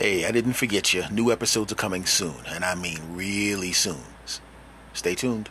Hey, I didn't forget you. New episodes are coming soon, and I mean really soon. Stay tuned.